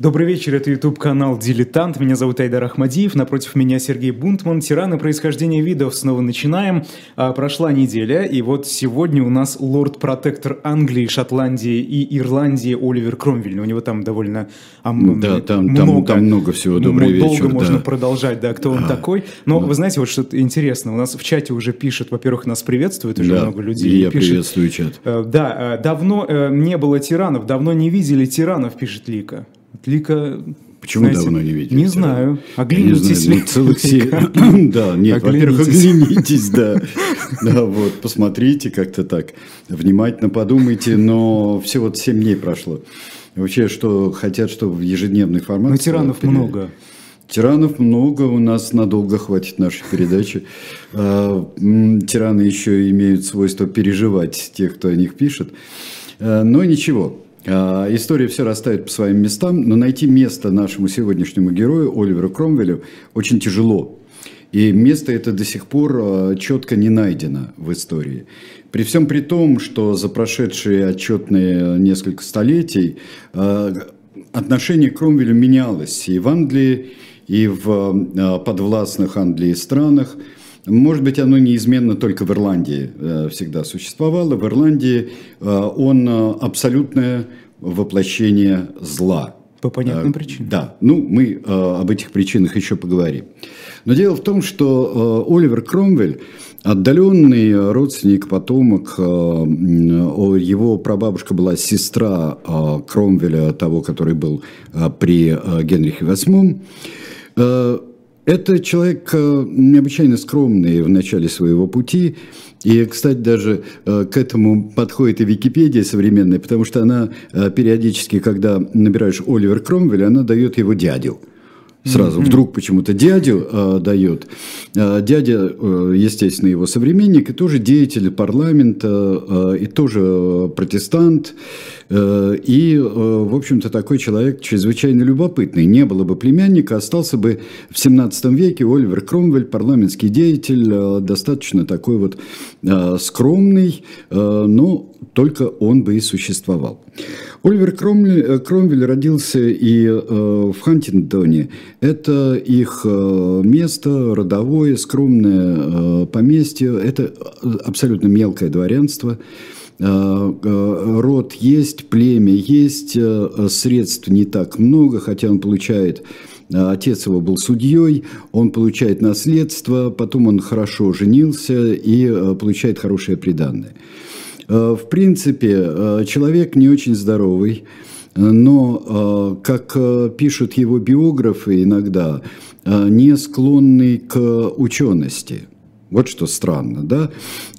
Добрый вечер, это YouTube-канал «Дилетант». Меня зовут Айдар Ахмадиев, напротив меня Сергей Бунтман. Тираны происхождения видов снова начинаем. А, прошла неделя, и вот сегодня у нас лорд-протектор Англии, Шотландии и Ирландии Оливер Кромвель. У него там довольно а, да, там, много, там, там много всего. Добрый долго вечер. Долго можно продолжать, да, кто он а, такой. Но да. вы знаете, вот что-то интересно. У нас в чате уже пишет, во-первых, нас приветствует уже да, много людей. И я пишет, приветствую чат. Э, да, э, давно э, не было тиранов, давно не видели тиранов, пишет Лика. Лика Почему знаете, давно не видели? Не знаю. Оглянитесь ли. Ну, целых семь. Да, нет, во-первых, оглянитесь, да. Да, вот, посмотрите как-то так. Внимательно подумайте, но все вот семь дней прошло. Вообще, что хотят, что в ежедневный формат. Но тиранов много. Тиранов много, у нас надолго хватит нашей передачи. А, тираны еще имеют свойство переживать тех, кто о них пишет. А, но ничего, история все расставит по своим местам, но найти место нашему сегодняшнему герою, Оливеру Кромвелю, очень тяжело. И место это до сих пор а, четко не найдено в истории. При всем при том, что за прошедшие отчетные несколько столетий а, отношение к Кромвелю менялось и в Англии, и в подвластных Англии странах. Может быть, оно неизменно только в Ирландии э, всегда существовало. В Ирландии э, он э, абсолютное воплощение зла. По понятным причинам. Да, ну мы об этих причинах еще поговорим. Но дело в том, что Оливер Кромвель, отдаленный родственник, потомок, его прабабушка была сестра Кромвеля, того, который был при Генрихе VIII, это человек э, необычайно скромный в начале своего пути. И, кстати, даже э, к этому подходит и Википедия современная, потому что она э, периодически, когда набираешь Оливер Кромвель, она дает его дядю сразу mm-hmm. вдруг почему-то дядю э, дает. Дядя, э, естественно, его современник, и тоже деятель парламента, э, и тоже протестант. Э, и, э, в общем-то, такой человек чрезвычайно любопытный. Не было бы племянника, остался бы в 17 веке Оливер Кромвель, парламентский деятель, э, достаточно такой вот скромный, но только он бы и существовал. Оливер Кромвель, Кромвель родился и в Хантингтоне. Это их место, родовое, скромное поместье. Это абсолютно мелкое дворянство. Э, э, род есть, племя есть, э, средств не так много, хотя он получает Отец его был судьей, он получает наследство, потом он хорошо женился и получает хорошее приданное. В принципе, человек не очень здоровый, но, как пишут его биографы иногда, не склонный к учености – вот что странно, да?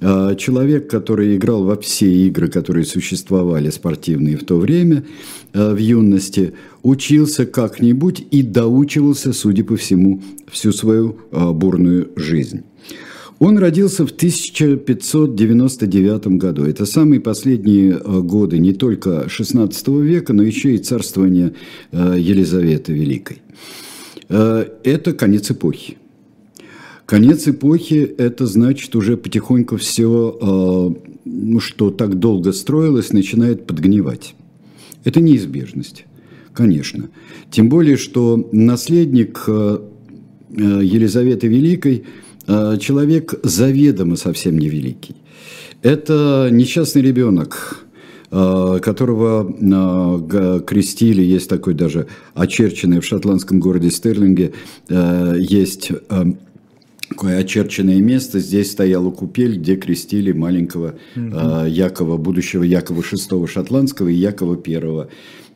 А, человек, который играл во все игры, которые существовали спортивные в то время, а, в юности, учился как-нибудь и доучивался, судя по всему, всю свою а, бурную жизнь. Он родился в 1599 году. Это самые последние годы не только XVI века, но еще и царствования Елизаветы Великой. Это конец эпохи. Конец эпохи – это значит уже потихоньку все, а, ну, что так долго строилось, начинает подгнивать. Это неизбежность, конечно. Тем более, что наследник а, а, Елизаветы Великой – человек заведомо совсем невеликий. Это несчастный ребенок, которого крестили, есть такой даже очерченный в шотландском городе Стерлинге, есть очерченное место. Здесь стояла купель, где крестили маленького угу. э, Якова, будущего Якова VI шотландского и Якова I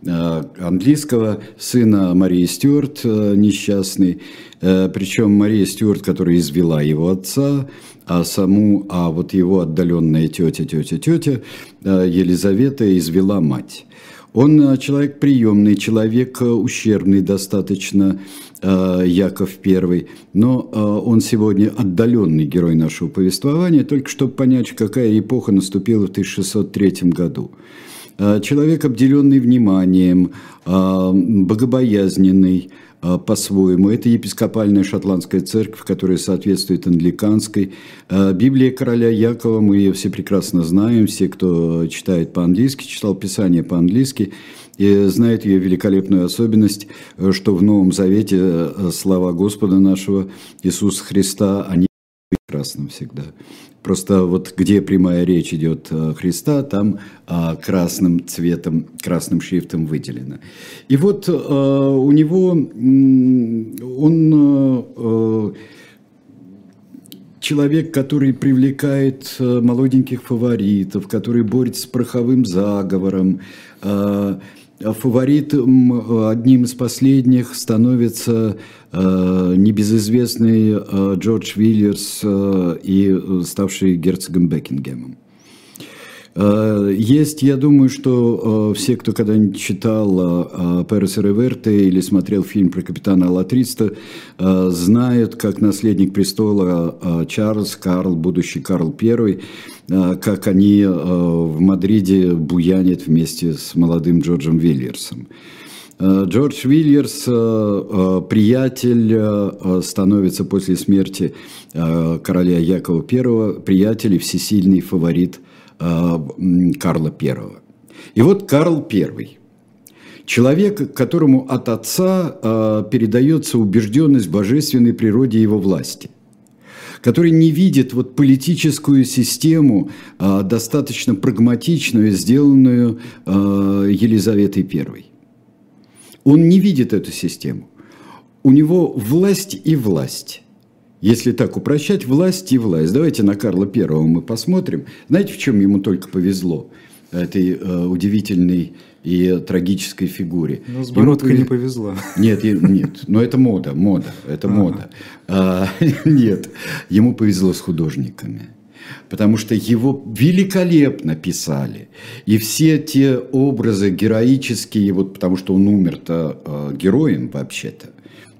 э, английского, сына Марии Стюарт, э, несчастный. Э, причем Мария Стюарт, которая извела его отца, а саму, а вот его отдаленная тетя, тетя, тетя э, Елизавета извела мать. Он э, человек приемный, человек э, ущербный достаточно, э, Яков I, но он сегодня отдаленный герой нашего повествования, только чтобы понять, какая эпоха наступила в 1603 году. человек, обделенный вниманием, богобоязненный, по-своему. Это епископальная шотландская церковь, которая соответствует англиканской. А, Библия короля Якова, мы ее все прекрасно знаем, все, кто читает по-английски, читал Писание по-английски, и знает ее великолепную особенность, что в Новом Завете э, слова Господа нашего Иисуса Христа, они прекрасны всегда. Просто вот где прямая речь идет э, Христа, там а, красным цветом, красным шрифтом выделено. И вот а, у него, он а, человек, который привлекает молоденьких фаворитов, который борется с пороховым заговором, Фаворитом одним из последних становится э, небезызвестный э, Джордж Вильерс э, и ставший герцогом Бекингемом. Э, есть, я думаю, что э, все, кто когда-нибудь читал э, Перес Реверте или смотрел фильм про капитана Алатриста, знают, как наследник престола Чарльз Карл, будущий Карл I, как они в Мадриде буянят вместе с молодым Джорджем Вильерсом. Джордж Вильерс, приятель, становится после смерти короля Якова I, приятель и всесильный фаворит Карла I. И вот Карл I. Человек, которому от отца э, передается убежденность в божественной природе его власти который не видит вот политическую систему, э, достаточно прагматичную, сделанную Елизаветой I. Он не видит эту систему. У него власть и власть. Если так упрощать, власть и власть. Давайте на Карла Первого мы посмотрим. Знаете, в чем ему только повезло? Этой э, удивительной и трагической фигуре. Ну, с бородкой ему... не повезло. Нет, нет, но это мода, мода, это ага. мода. А, нет, ему повезло с художниками потому что его великолепно писали. И все те образы героические, вот потому что он умер-то э, героем вообще-то,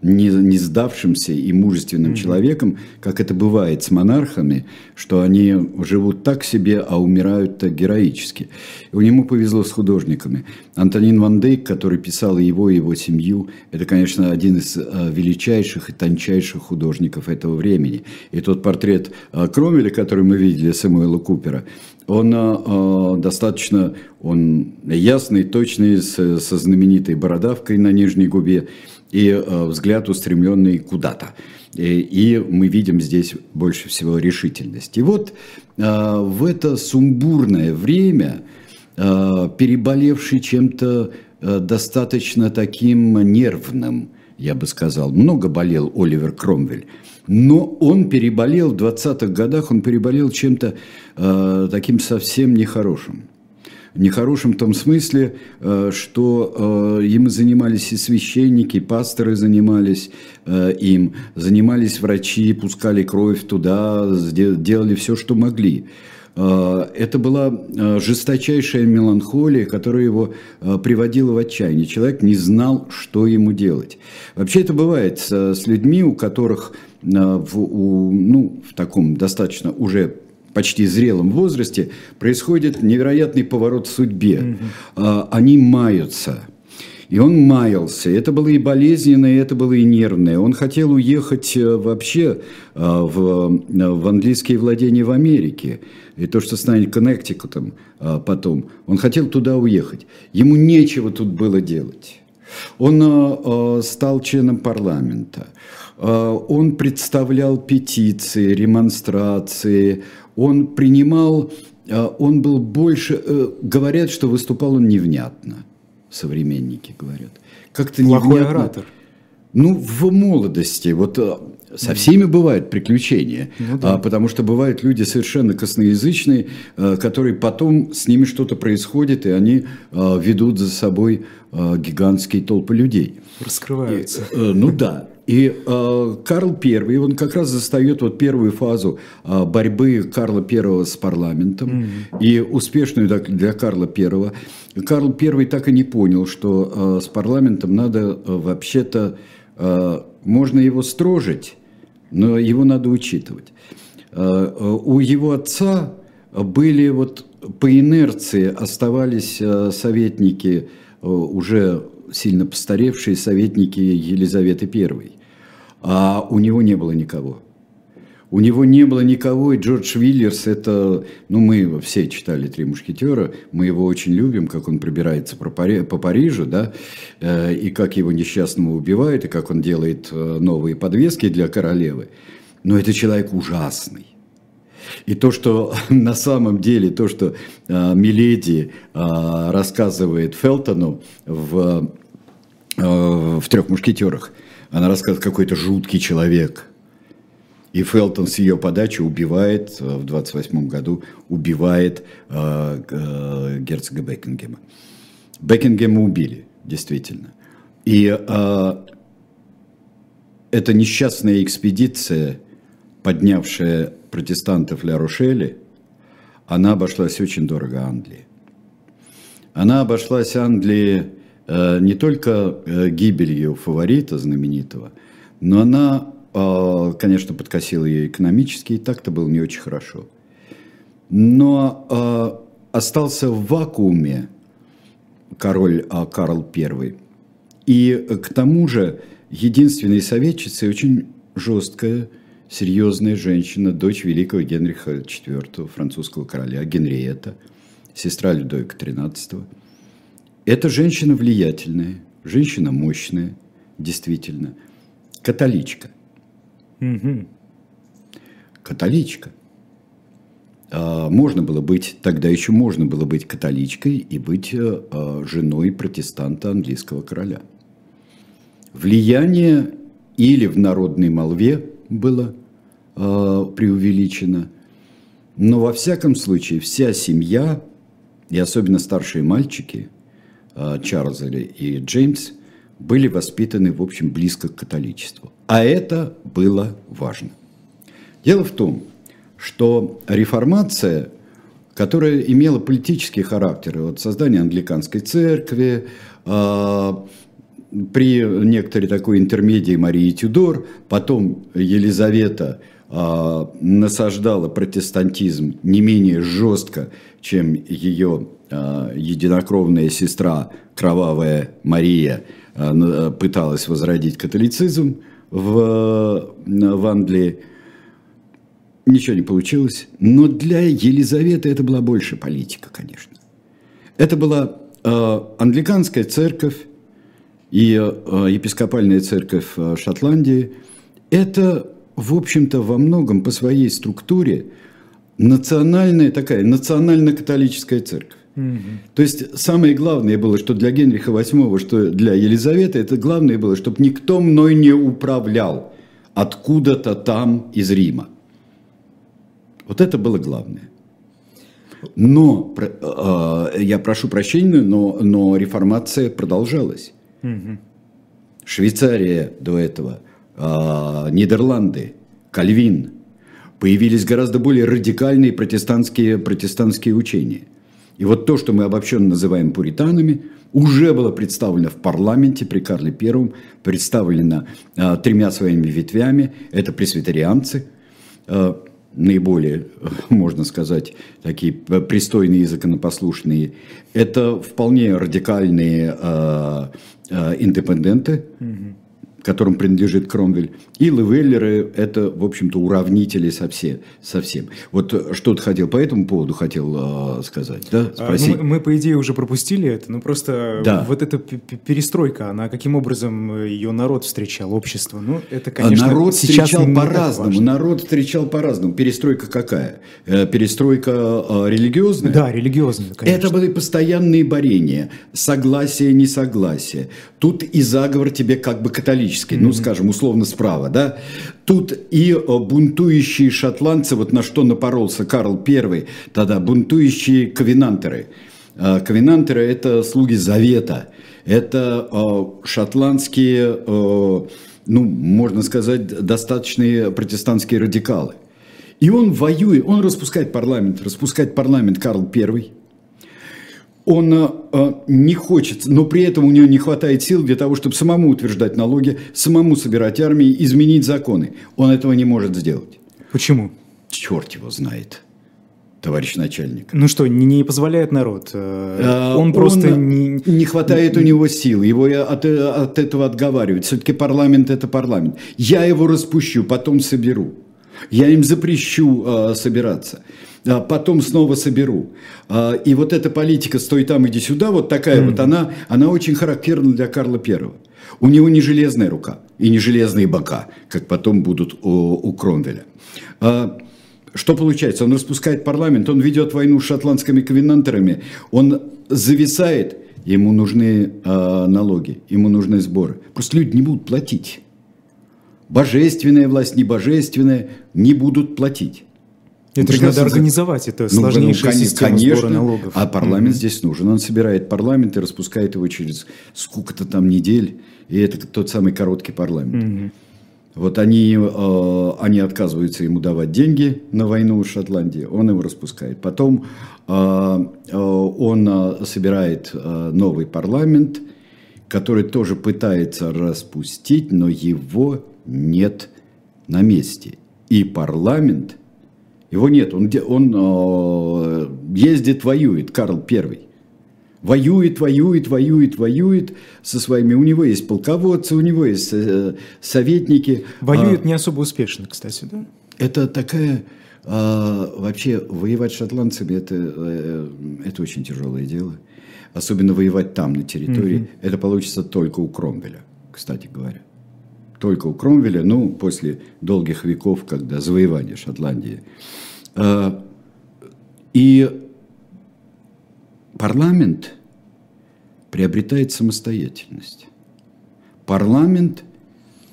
не, не сдавшимся и мужественным mm-hmm. человеком, как это бывает с монархами, что они живут так себе, а умирают так героически. И у него повезло с художниками. Антонин Ван Дейк, который писал его и его семью, это, конечно, один из э, величайших и тончайших художников этого времени. И тот портрет э, Кромеля, который мы видели, Самуэла Купера, он э, достаточно он ясный, точный, с, со знаменитой бородавкой на нижней губе и э, взгляд устремленный куда-то. И, и мы видим здесь больше всего решительность. И вот э, в это сумбурное время, э, переболевший чем-то э, достаточно таким нервным, я бы сказал, много болел Оливер Кромвель, но он переболел в 20-х годах, он переболел чем-то э, таким совсем нехорошим нехорошим в том смысле, э, что э, им занимались и священники, и пасторы занимались э, им, занимались врачи, пускали кровь туда, делали все, что могли. Это была жесточайшая меланхолия, которая его приводила в отчаяние. Человек не знал, что ему делать. Вообще это бывает с людьми, у которых в, у, ну, в таком достаточно уже почти зрелом возрасте происходит невероятный поворот в судьбе. Угу. Они маются. И он маялся. Это было и болезненное, это было и нервное. Он хотел уехать э, вообще а, в, в английские владения в Америке. И то, что станет Коннектикутом потом. Он хотел туда уехать. Ему нечего тут было делать. Он стал членом парламента. Он представлял петиции, ремонстрации, он принимал, э, он был больше, э, говорят, что выступал он невнятно, современники говорят. Как-то Плохой невнятно. оратор. Ну, в молодости, вот э, со всеми бывают приключения, ну, да. а, потому что бывают люди совершенно косноязычные, а, которые потом с ними что-то происходит, и они а, ведут за собой а, гигантские толпы людей. Раскрываются. И, а, ну да. И э, Карл I, он как раз застает вот первую фазу э, борьбы Карла I с парламентом, mm-hmm. и успешную для, для Карла I. Карл I так и не понял, что э, с парламентом надо э, вообще-то, э, можно его строжить, но его надо учитывать. Э, э, у его отца были вот по инерции оставались э, советники, уже сильно постаревшие советники Елизаветы I. А у него не было никого. У него не было никого, и Джордж Виллерс, это, ну, мы все читали «Три мушкетера», мы его очень любим, как он пробирается по Парижу, да, э, и как его несчастного убивают, и как он делает новые подвески для королевы. Но это человек ужасный. И то, что на самом деле, то, что э, Миледи э, рассказывает Фелтону в, э, в «Трех мушкетерах», она рассказывает, какой-то жуткий человек. И Фелтон с ее подачи убивает, в 28 году, убивает э, э, герцога Бекингема. Бекингема убили, действительно. И э, эта несчастная экспедиция, поднявшая протестантов Ля Рошели, она обошлась очень дорого Англии. Она обошлась Англии э, не только э, гибелью фаворита знаменитого, но она, э, конечно, подкосила ее экономически, и так-то было не очень хорошо. Но э, остался в вакууме король э, Карл I. И к тому же единственной советчицей очень жесткая серьезная женщина, дочь великого Генриха IV, французского короля, Генриетта, сестра Людовика XIII. Эта женщина влиятельная, женщина мощная, действительно, католичка. Угу. Католичка. А, можно было быть, тогда еще можно было быть католичкой и быть а, женой протестанта английского короля. Влияние или в народной молве было э, преувеличено. Но во всяком случае вся семья, и особенно старшие мальчики, э, Чарльз и Джеймс, были воспитаны, в общем, близко к католичеству. А это было важно. Дело в том, что реформация, которая имела политический характер, вот создание англиканской церкви, э, при некоторой такой интермедии Марии Тюдор, потом Елизавета э, насаждала протестантизм не менее жестко, чем ее э, единокровная сестра, кровавая Мария, пыталась возродить католицизм в, в Англии. Ничего не получилось. Но для Елизаветы это была больше политика, конечно. Это была э, англиканская церковь, и э, епископальная церковь э, Шотландии, это, в общем-то, во многом по своей структуре национальная такая, национально-католическая церковь. Угу. То есть самое главное было, что для Генриха VIII, что для Елизаветы, это главное было, чтобы никто мной не управлял откуда-то там из Рима. Вот это было главное. Но, э, я прошу прощения, но, но реформация продолжалась. Угу. Швейцария до этого, э, Нидерланды, Кальвин. Появились гораздо более радикальные протестантские, протестантские учения. И вот то, что мы обобщенно называем пуританами, уже было представлено в парламенте при Карле I, представлено э, тремя своими ветвями. Это пресвитерианцы, э, наиболее, можно сказать, такие пристойные и законопослушные. Это вполне радикальные э, э, индепенденты, угу которым принадлежит Кромвель, и Левеллеры – это, в общем-то, уравнители совсем. совсем. Вот э, что ты хотел по этому поводу хотел э, сказать, да? Спросить. А, ну, мы, по идее, уже пропустили это, но просто да. вот эта перестройка, она каким образом э, ее народ встречал, общество? Ну, это, конечно, Народ встречал по-разному, народ встречал по-разному. Перестройка какая? Э, перестройка религиозная? Да, религиозная, конечно. Это были постоянные борения, согласие, несогласие. Тут и заговор тебе как бы католический католический, mm-hmm. ну, скажем, условно справа, да, тут и э, бунтующие шотландцы, вот на что напоролся Карл I, тогда бунтующие ковенантеры. Э, ковенантеры – это слуги Завета, это э, шотландские, ну, можно сказать, достаточные протестантские радикалы. И он воюет, он распускает парламент, распускает парламент Карл I – он э, не хочет, но при этом у него не хватает сил для того, чтобы самому утверждать налоги, самому собирать армии, изменить законы. Он этого не может сделать. Почему? Черт его знает. товарищ начальник. Ну что, не, позволяет народ? Э, он, он просто не... Не хватает у него сил, его от, от этого отговаривают. Все-таки парламент – это парламент. Я его распущу, потом соберу. Я им запрещу э, собираться. А потом снова соберу. А, и вот эта политика «стой там, иди сюда», вот такая mm-hmm. вот, она, она очень характерна для Карла Первого. У него не железная рука и не железные бока, как потом будут у, у Кромвеля. А, что получается? Он распускает парламент, он ведет войну с шотландскими ковенантерами, он зависает, ему нужны э, налоги, ему нужны сборы. Просто люди не будут платить. Божественная власть, небожественная не будут платить. Это же надо организовать, это ну, сложнейшая ну, система конечно, сбора налогов. А парламент mm-hmm. здесь нужен. Он собирает парламент и распускает его через сколько-то там недель. И это тот самый короткий парламент. Mm-hmm. Вот они, э, они отказываются ему давать деньги на войну в Шотландии, он его распускает. Потом э, э, он э, собирает э, новый парламент, который тоже пытается распустить, но его нет на месте. И парламент его нет, он, он э, ездит, воюет, Карл Первый. Воюет, воюет, воюет, воюет со своими. У него есть полководцы, у него есть э, советники. Воюет а, не особо успешно, кстати, да? Это такая... А, вообще, воевать с шотландцами это, это очень тяжелое дело. Особенно воевать там, на территории. Угу. Это получится только у Кромвеля, кстати говоря. Только у Кромвеля, ну, после долгих веков, когда завоевание Шотландии. А, и парламент приобретает самостоятельность. Парламент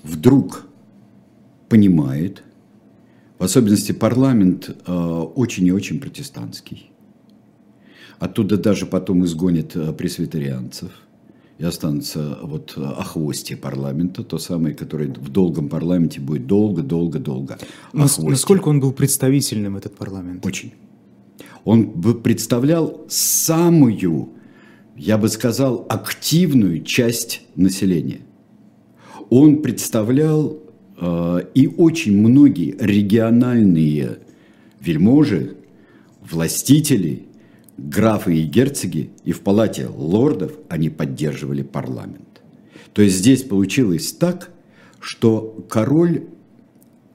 вдруг понимает, в особенности парламент э, очень и очень протестантский. Оттуда даже потом изгонят э, пресвитерианцев – и останутся вот э, охвостье парламента, то самое, которое в долгом парламенте будет долго-долго-долго. Насколько он был представительным, этот парламент? Очень. Он представлял самую, я бы сказал, активную часть населения. Он представлял э, и очень многие региональные вельможи, властители, графы и герцоги, и в палате лордов они поддерживали парламент. То есть здесь получилось так, что король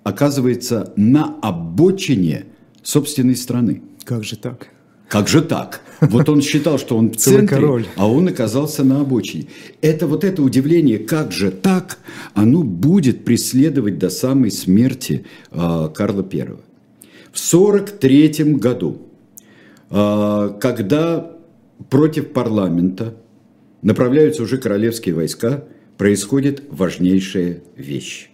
оказывается на обочине собственной страны. Как же так? Как же так? Вот он считал, что он в центре, король. а он оказался на обочине. Это вот это удивление, как же так, оно будет преследовать до самой смерти э, Карла I. В 1943 году когда против парламента направляются уже королевские войска, происходит важнейшая вещь.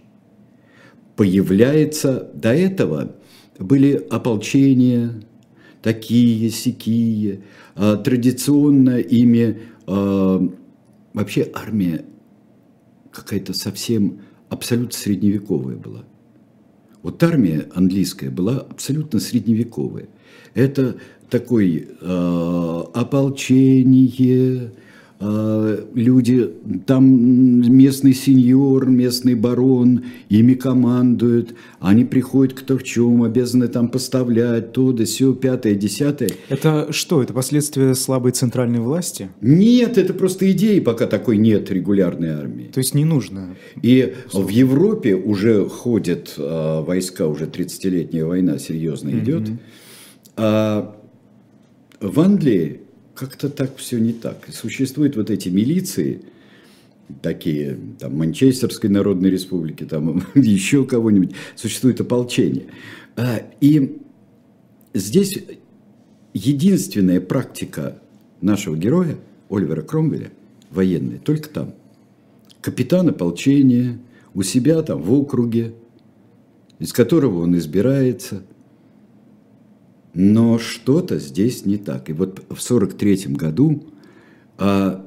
Появляется до этого были ополчения, такие, сякие, а, традиционно ими а, вообще армия какая-то совсем абсолютно средневековая была. Вот армия английская была абсолютно средневековая. Это такой э, ополчение, э, люди, там местный сеньор, местный барон, ими командуют, они приходят кто в чем, обязаны там поставлять, то да все, пятое, десятое. Это что, это последствия слабой центральной власти? Нет, это просто идеи, пока такой нет регулярной армии. То есть не нужно? И в Европе уже ходят э, войска, уже 30-летняя война серьезно идет, mm-hmm. А в Англии как-то так все не так. Существуют вот эти милиции, такие, там, Манчестерской Народной Республики, там, еще кого-нибудь, существует ополчение. А, и здесь единственная практика нашего героя, Оливера Кромвеля, военная, только там. Капитан ополчения, у себя там в округе, из которого он избирается – но что-то здесь не так. И вот в 1943 году а,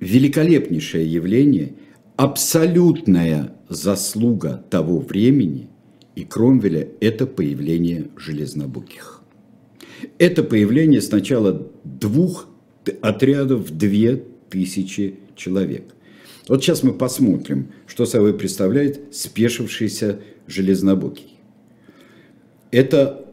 великолепнейшее явление, абсолютная заслуга того времени и Кромвеля – это появление железнобуких. Это появление сначала двух отрядов две тысячи человек. Вот сейчас мы посмотрим, что собой представляет спешившийся железнобокий. Это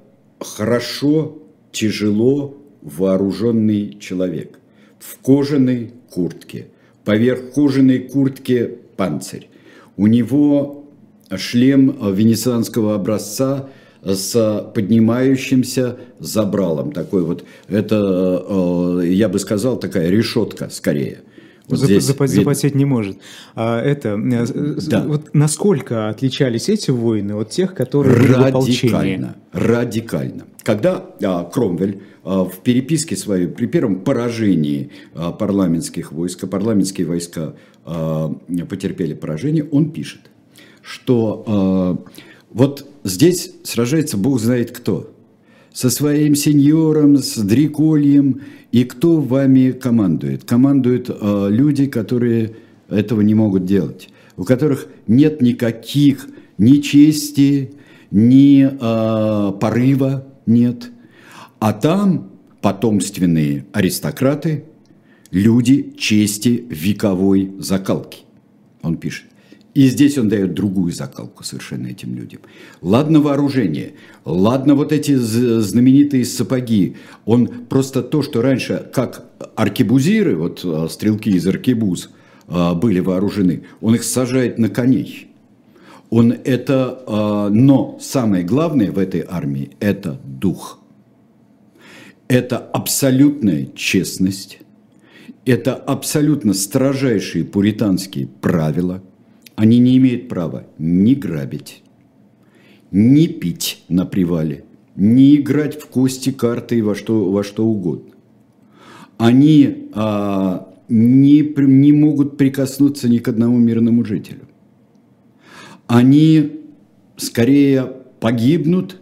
хорошо тяжело вооруженный человек в кожаной куртке. Поверх кожаной куртки панцирь. У него шлем венецианского образца с поднимающимся забралом. Такой вот, это, э, я бы сказал, такая решетка скорее – вот Зап, здесь зап, запотеть не может. А это, э, да. вот насколько отличались эти войны от тех, которые радикально, были в ополчении? Радикально. Когда а, Кромвель а, в переписке своей при первом поражении а, парламентских войск, а парламентские войска а, потерпели поражение, он пишет, что а, вот здесь сражается Бог знает кто. Со своим сеньором, с Дрикольем и кто вами командует? Командуют э, люди, которые этого не могут делать, у которых нет никаких ни чести, ни э, порыва нет. А там потомственные аристократы, люди чести вековой закалки. Он пишет. И здесь он дает другую закалку совершенно этим людям. Ладно вооружение, ладно вот эти знаменитые сапоги. Он просто то, что раньше, как аркебузиры, вот а, стрелки из аркебуз а, были вооружены, он их сажает на коней. Он это, а, но самое главное в этой армии – это дух. Это абсолютная честность, это абсолютно строжайшие пуританские правила – они не имеют права ни грабить, ни пить на привале, ни играть в кости, карты и во что, во что угодно. Они а, не, не могут прикоснуться ни к одному мирному жителю. Они скорее погибнут,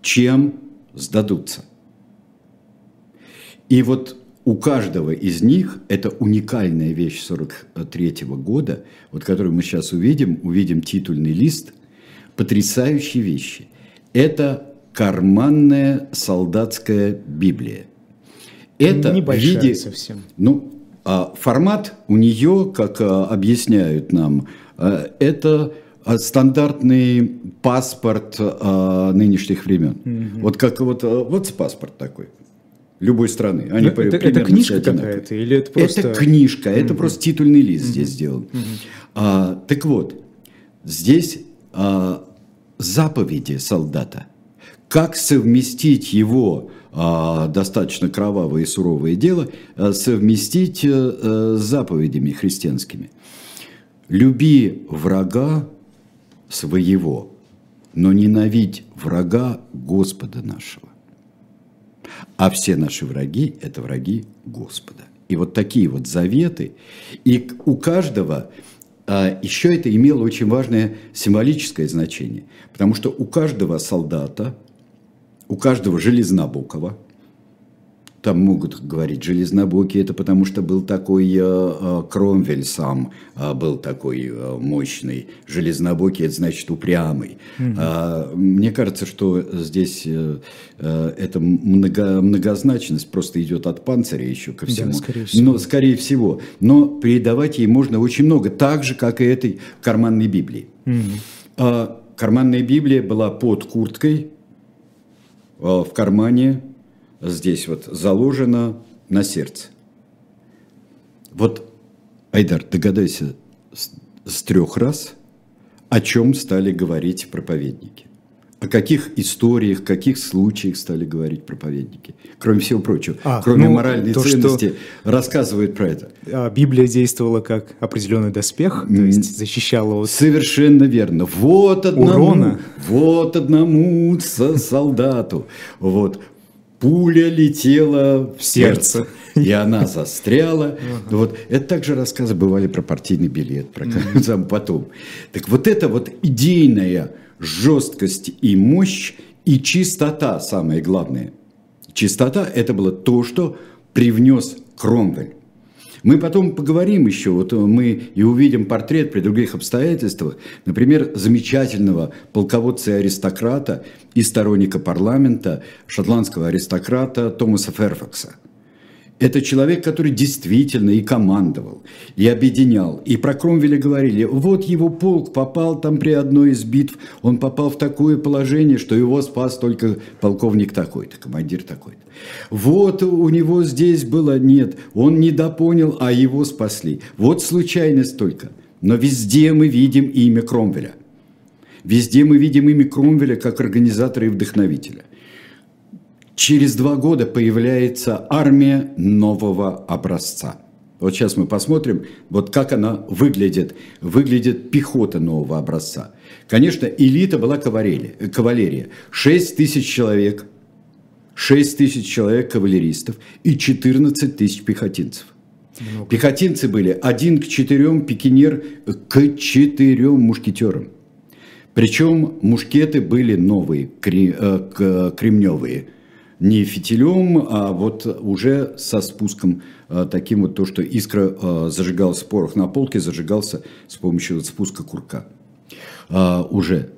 чем сдадутся. И вот у каждого из них это уникальная вещь 43 года, вот которую мы сейчас увидим, увидим титульный лист, потрясающие вещи. Это карманная солдатская Библия. Это Небольшая виде, совсем. Ну, а формат у нее, как а, объясняют нам, а, это стандартный паспорт нынешних времен. Угу. Вот как вот, вот паспорт такой любой страны. Они Но это, это книжка какая-то или это просто... Это книжка, mm-hmm. это просто титульный лист mm-hmm. здесь сделан. Mm-hmm. А, так вот, здесь а, заповеди солдата. Как совместить его а, достаточно кровавое и суровое дело, а, совместить а, с заповедями христианскими. Люби врага своего, но ненавидь врага Господа нашего. А все наши враги – это враги Господа. И вот такие вот заветы. И у каждого а, еще это имело очень важное символическое значение. Потому что у каждого солдата, у каждого железнобокого – там могут говорить железнобокий, это потому что был такой э, э, Кромвель сам, э, был такой э, мощный. Железнобокий, это значит упрямый. Угу. А, мне кажется, что здесь э, э, эта много, многозначность просто идет от панциря еще ко всему. Да, скорее всего. Но, скорее всего. Но передавать ей можно очень много, так же, как и этой карманной Библии. Угу. А, карманная Библия была под курткой, э, в кармане здесь вот заложено на сердце. Вот, Айдар, догадайся с, с трех раз, о чем стали говорить проповедники. О каких историях, каких случаях стали говорить проповедники? Кроме всего прочего, а, кроме ну, моральной то, ценности, что рассказывает про это. А, Библия действовала как определенный доспех, то есть защищала от... Совершенно верно. Вот одному, урона. вот одному солдату. Вот пуля летела в сердце, и она застряла. Вот. Это также рассказы бывали про партийный билет, про сам потом. Так вот это вот идейная жесткость и мощь, и чистота, самое главное. Чистота – это было то, что привнес Кромвель. Мы потом поговорим еще, вот мы и увидим портрет при других обстоятельствах, например, замечательного полководца и аристократа и сторонника парламента, шотландского аристократа Томаса Ферфакса. Это человек, который действительно и командовал, и объединял. И про Кромвеля говорили, вот его полк попал там при одной из битв, он попал в такое положение, что его спас только полковник такой-то, командир такой-то. Вот у него здесь было, нет, он недопонял, а его спасли. Вот случайность только. Но везде мы видим имя Кромвеля. Везде мы видим имя Кромвеля как организатора и вдохновителя. Через два года появляется армия нового образца. Вот сейчас мы посмотрим, вот как она выглядит. Выглядит пехота нового образца. Конечно, элита была кавалерия. кавалерия. 6 тысяч человек, 6 тысяч человек кавалеристов и 14 тысяч пехотинцев. Много. Пехотинцы были один к четырем, пикинер к четырем мушкетерам. Причем мушкеты были новые, э, кремневые – не фитилем, а вот уже со спуском а, таким вот то, что искра а, зажигалась, порох на полке зажигался с помощью вот спуска курка. А, уже.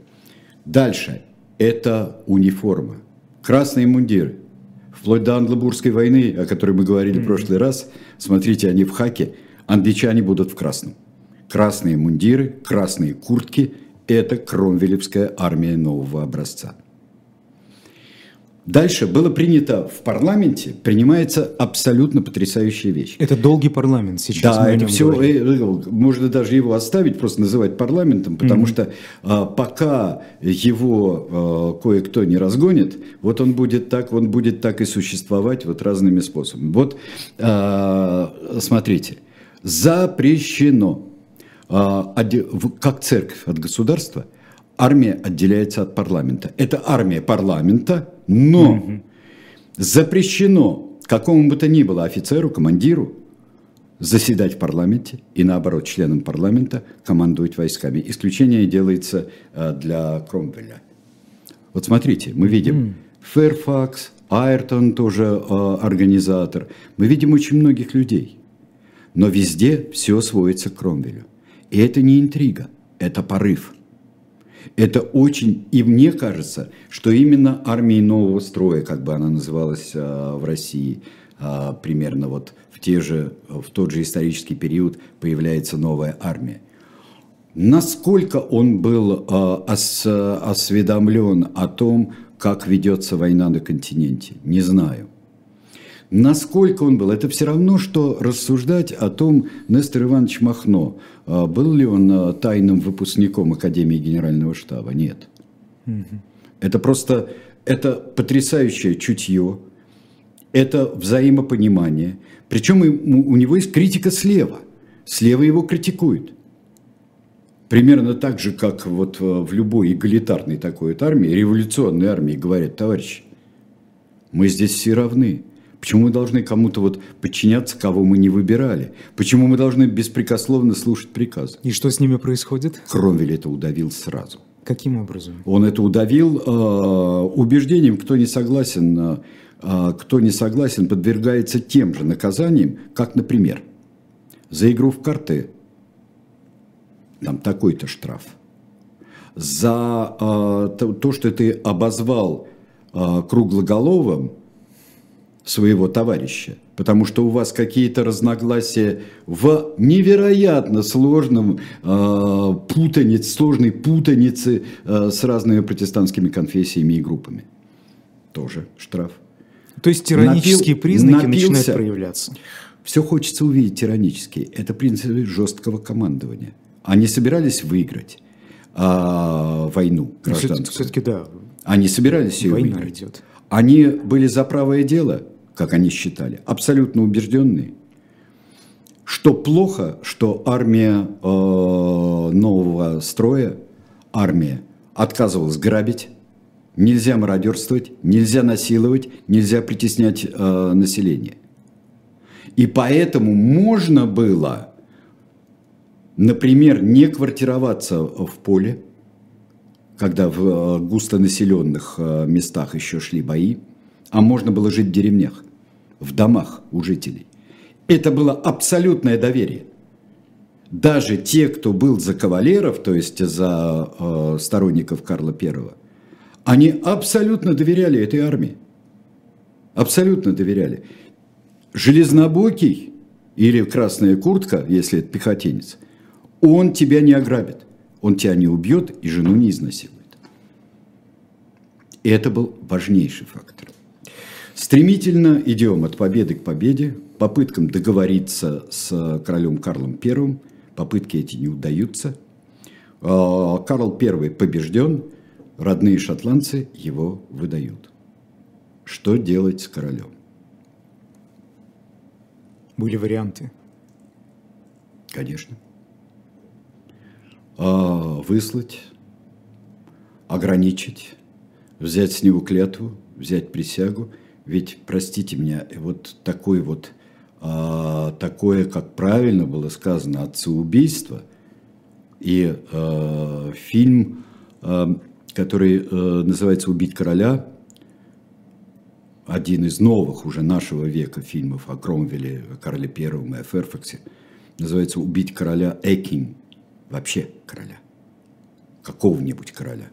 Дальше. Это униформа. Красные мундиры. Вплоть до Англобурской войны, о которой мы говорили в прошлый раз, смотрите, они в хаке, англичане будут в красном. Красные мундиры, красные куртки – это кромвелевская армия нового образца. Дальше было принято в парламенте, принимается абсолютно потрясающая вещь. Это долгий парламент сейчас. Да, это все, говорим. Э, э, можно даже его оставить, просто называть парламентом, потому mm-hmm. что а, пока его а, кое-кто не разгонит, вот он будет так, он будет так и существовать вот разными способами. Вот а, смотрите, запрещено, а, как церковь от государства, армия отделяется от парламента. Это армия парламента, но угу. запрещено какому бы то ни было офицеру, командиру заседать в парламенте и, наоборот, членам парламента командовать войсками. Исключение делается э, для Кромвеля. Вот смотрите, мы видим Ферфакс, Айртон тоже э, организатор. Мы видим очень многих людей. Но везде все сводится к Кромвелю. И это не интрига, это порыв. Это очень, и мне кажется, что именно армией нового строя, как бы она называлась а, в России, а, примерно вот в, те же, в тот же исторический период появляется новая армия. Насколько он был а, ос, осведомлен о том, как ведется война на континенте, не знаю. Насколько он был, это все равно, что рассуждать о том, Нестор Иванович Махно, а, был ли он а, тайным выпускником Академии Генерального штаба? Нет. Угу. Это просто, это потрясающее чутье, это взаимопонимание. Причем у него есть критика слева. Слева его критикуют. Примерно так же, как вот а, в любой эгалитарной такой вот армии, революционной армии говорят, товарищи, мы здесь все равны. Почему мы должны кому-то вот подчиняться, кого мы не выбирали? Почему мы должны беспрекословно слушать приказы? И что с ними происходит? Кромвель это удавил сразу. Каким образом? Он это удавил э, убеждением, кто не согласен, э, э, кто не согласен, подвергается тем же наказаниям, как, например, за игру в карты там такой-то штраф, за э, то, то, что ты обозвал э, круглоголовым, своего товарища, потому что у вас какие-то разногласия в невероятно сложном э, путанице, сложной путанице э, с разными протестантскими конфессиями и группами. Тоже штраф. То есть тиранические Напил, признаки напился, начинают проявляться. Все хочется увидеть тиранические. Это принципы жесткого командования. Они собирались выиграть а, войну ну, гражданскую. Все-таки да. Они собирались ее Война выиграть. Идет. Они были за правое дело – как они считали, абсолютно убежденные, что плохо, что армия э, нового строя, армия отказывалась грабить, нельзя мародерствовать, нельзя насиловать, нельзя притеснять э, население. И поэтому можно было, например, не квартироваться в поле, когда в э, густонаселенных э, местах еще шли бои, а можно было жить в деревнях, в домах у жителей. Это было абсолютное доверие. Даже те, кто был за кавалеров, то есть за э, сторонников Карла I, они абсолютно доверяли этой армии. Абсолютно доверяли. железнобокий или красная куртка, если это пехотинец, он тебя не ограбит, он тебя не убьет и жену не изнасилует. И это был важнейший фактор. Стремительно идем от победы к победе, попыткам договориться с королем Карлом I, попытки эти не удаются. А, Карл I побежден, родные шотландцы его выдают. Что делать с королем? Были варианты. Конечно. А, выслать, ограничить, взять с него клятву, взять присягу. Ведь, простите меня, вот такой вот, а, такое, как правильно было сказано, отцеубийство и а, фильм, а, который а, называется «Убить короля», один из новых уже нашего века фильмов о Кромвеле, о Карле Первом и о Ферфаксе, называется «Убить короля Экинг», вообще короля, какого-нибудь короля.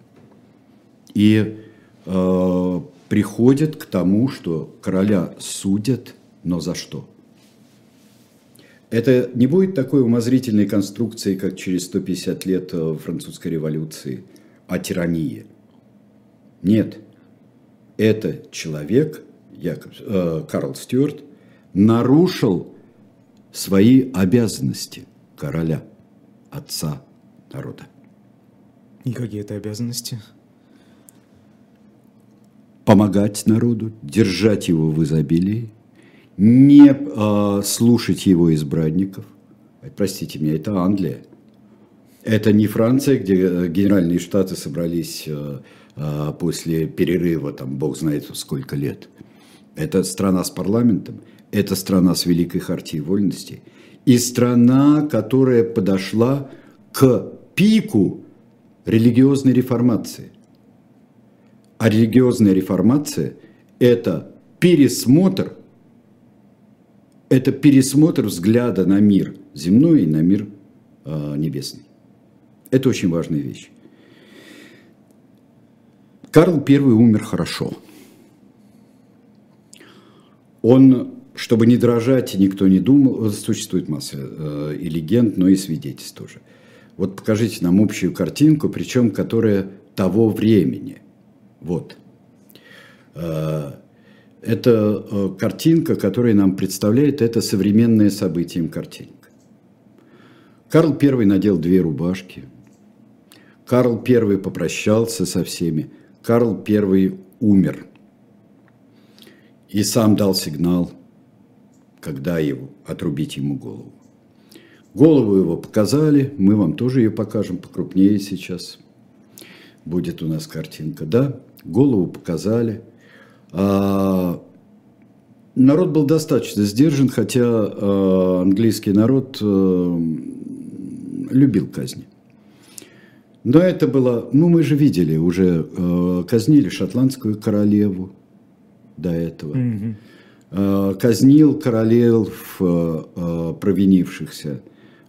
И э, приходит к тому, что короля судят, но за что? Это не будет такой умозрительной конструкции, как через 150 лет э, французской революции, о тирании. Нет – это человек, Якоб, э, Карл Стюарт, нарушил свои обязанности короля, отца народа. И какие это обязанности? Помогать народу, держать его в изобилии, не э, слушать его избранников. Простите меня, это Англия. Это не Франция, где э, генеральные штаты собрались э, а, после перерыва, там, бог знает сколько лет. Это страна с парламентом, это страна с Великой Хартией Вольности и страна, которая подошла к пику религиозной реформации. А религиозная реформация – это пересмотр, это пересмотр взгляда на мир земной и на мир э, небесный. Это очень важная вещь. Карл I умер хорошо. Он, чтобы не дрожать, никто не думал, существует масса э, и легенд, но и свидетельств тоже. Вот покажите нам общую картинку, причем которая того времени. Вот. Э, это э, картинка, которая нам представляет это современное событием картинка. Карл I надел две рубашки. Карл I попрощался со всеми. Карл I умер и сам дал сигнал, когда его, отрубить ему голову. Голову его показали, мы вам тоже ее покажем покрупнее сейчас. Будет у нас картинка, да? Голову показали. А, народ был достаточно сдержан, хотя а, английский народ а, любил казни. Но это было, ну мы же видели, уже э, казнили шотландскую королеву до этого. Mm-hmm. Э, казнил королев э, э, провинившихся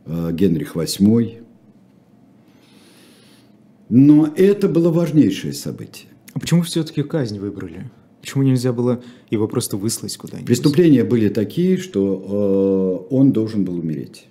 э, Генрих VIII. Но это было важнейшее событие. А почему все-таки казнь выбрали? Почему нельзя было его просто выслать куда-нибудь? Преступления были такие, что э, он должен был умереть.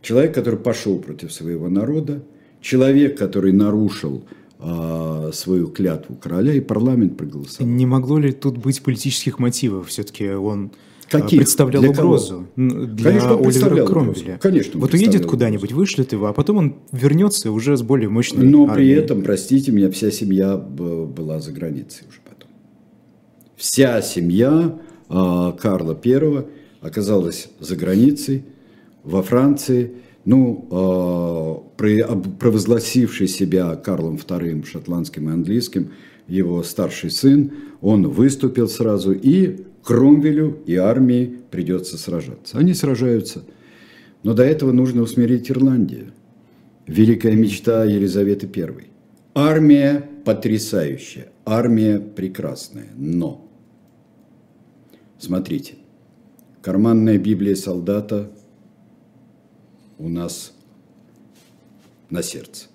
Человек, который пошел против своего народа, человек, который нарушил а, свою клятву короля, и парламент проголосовал. Не могло ли тут быть политических мотивов? Все-таки он Каких? представлял для угрозу кого? для Конечно, Оливера Кромвеля. Конечно, вот уедет куда-нибудь, вышлет его, а потом он вернется уже с более мощной Но армией. при этом, простите меня, вся семья была за границей уже потом. Вся семья э, Карла I оказалась за границей, во Франции – ну, э, провозгласивший себя Карлом II шотландским и английским, его старший сын, он выступил сразу, и Кромвелю и армии придется сражаться. Они сражаются. Но до этого нужно усмирить Ирландию. Великая мечта Елизаветы I. Армия потрясающая, армия прекрасная, но... Смотрите, карманная Библия солдата – у нас на сердце.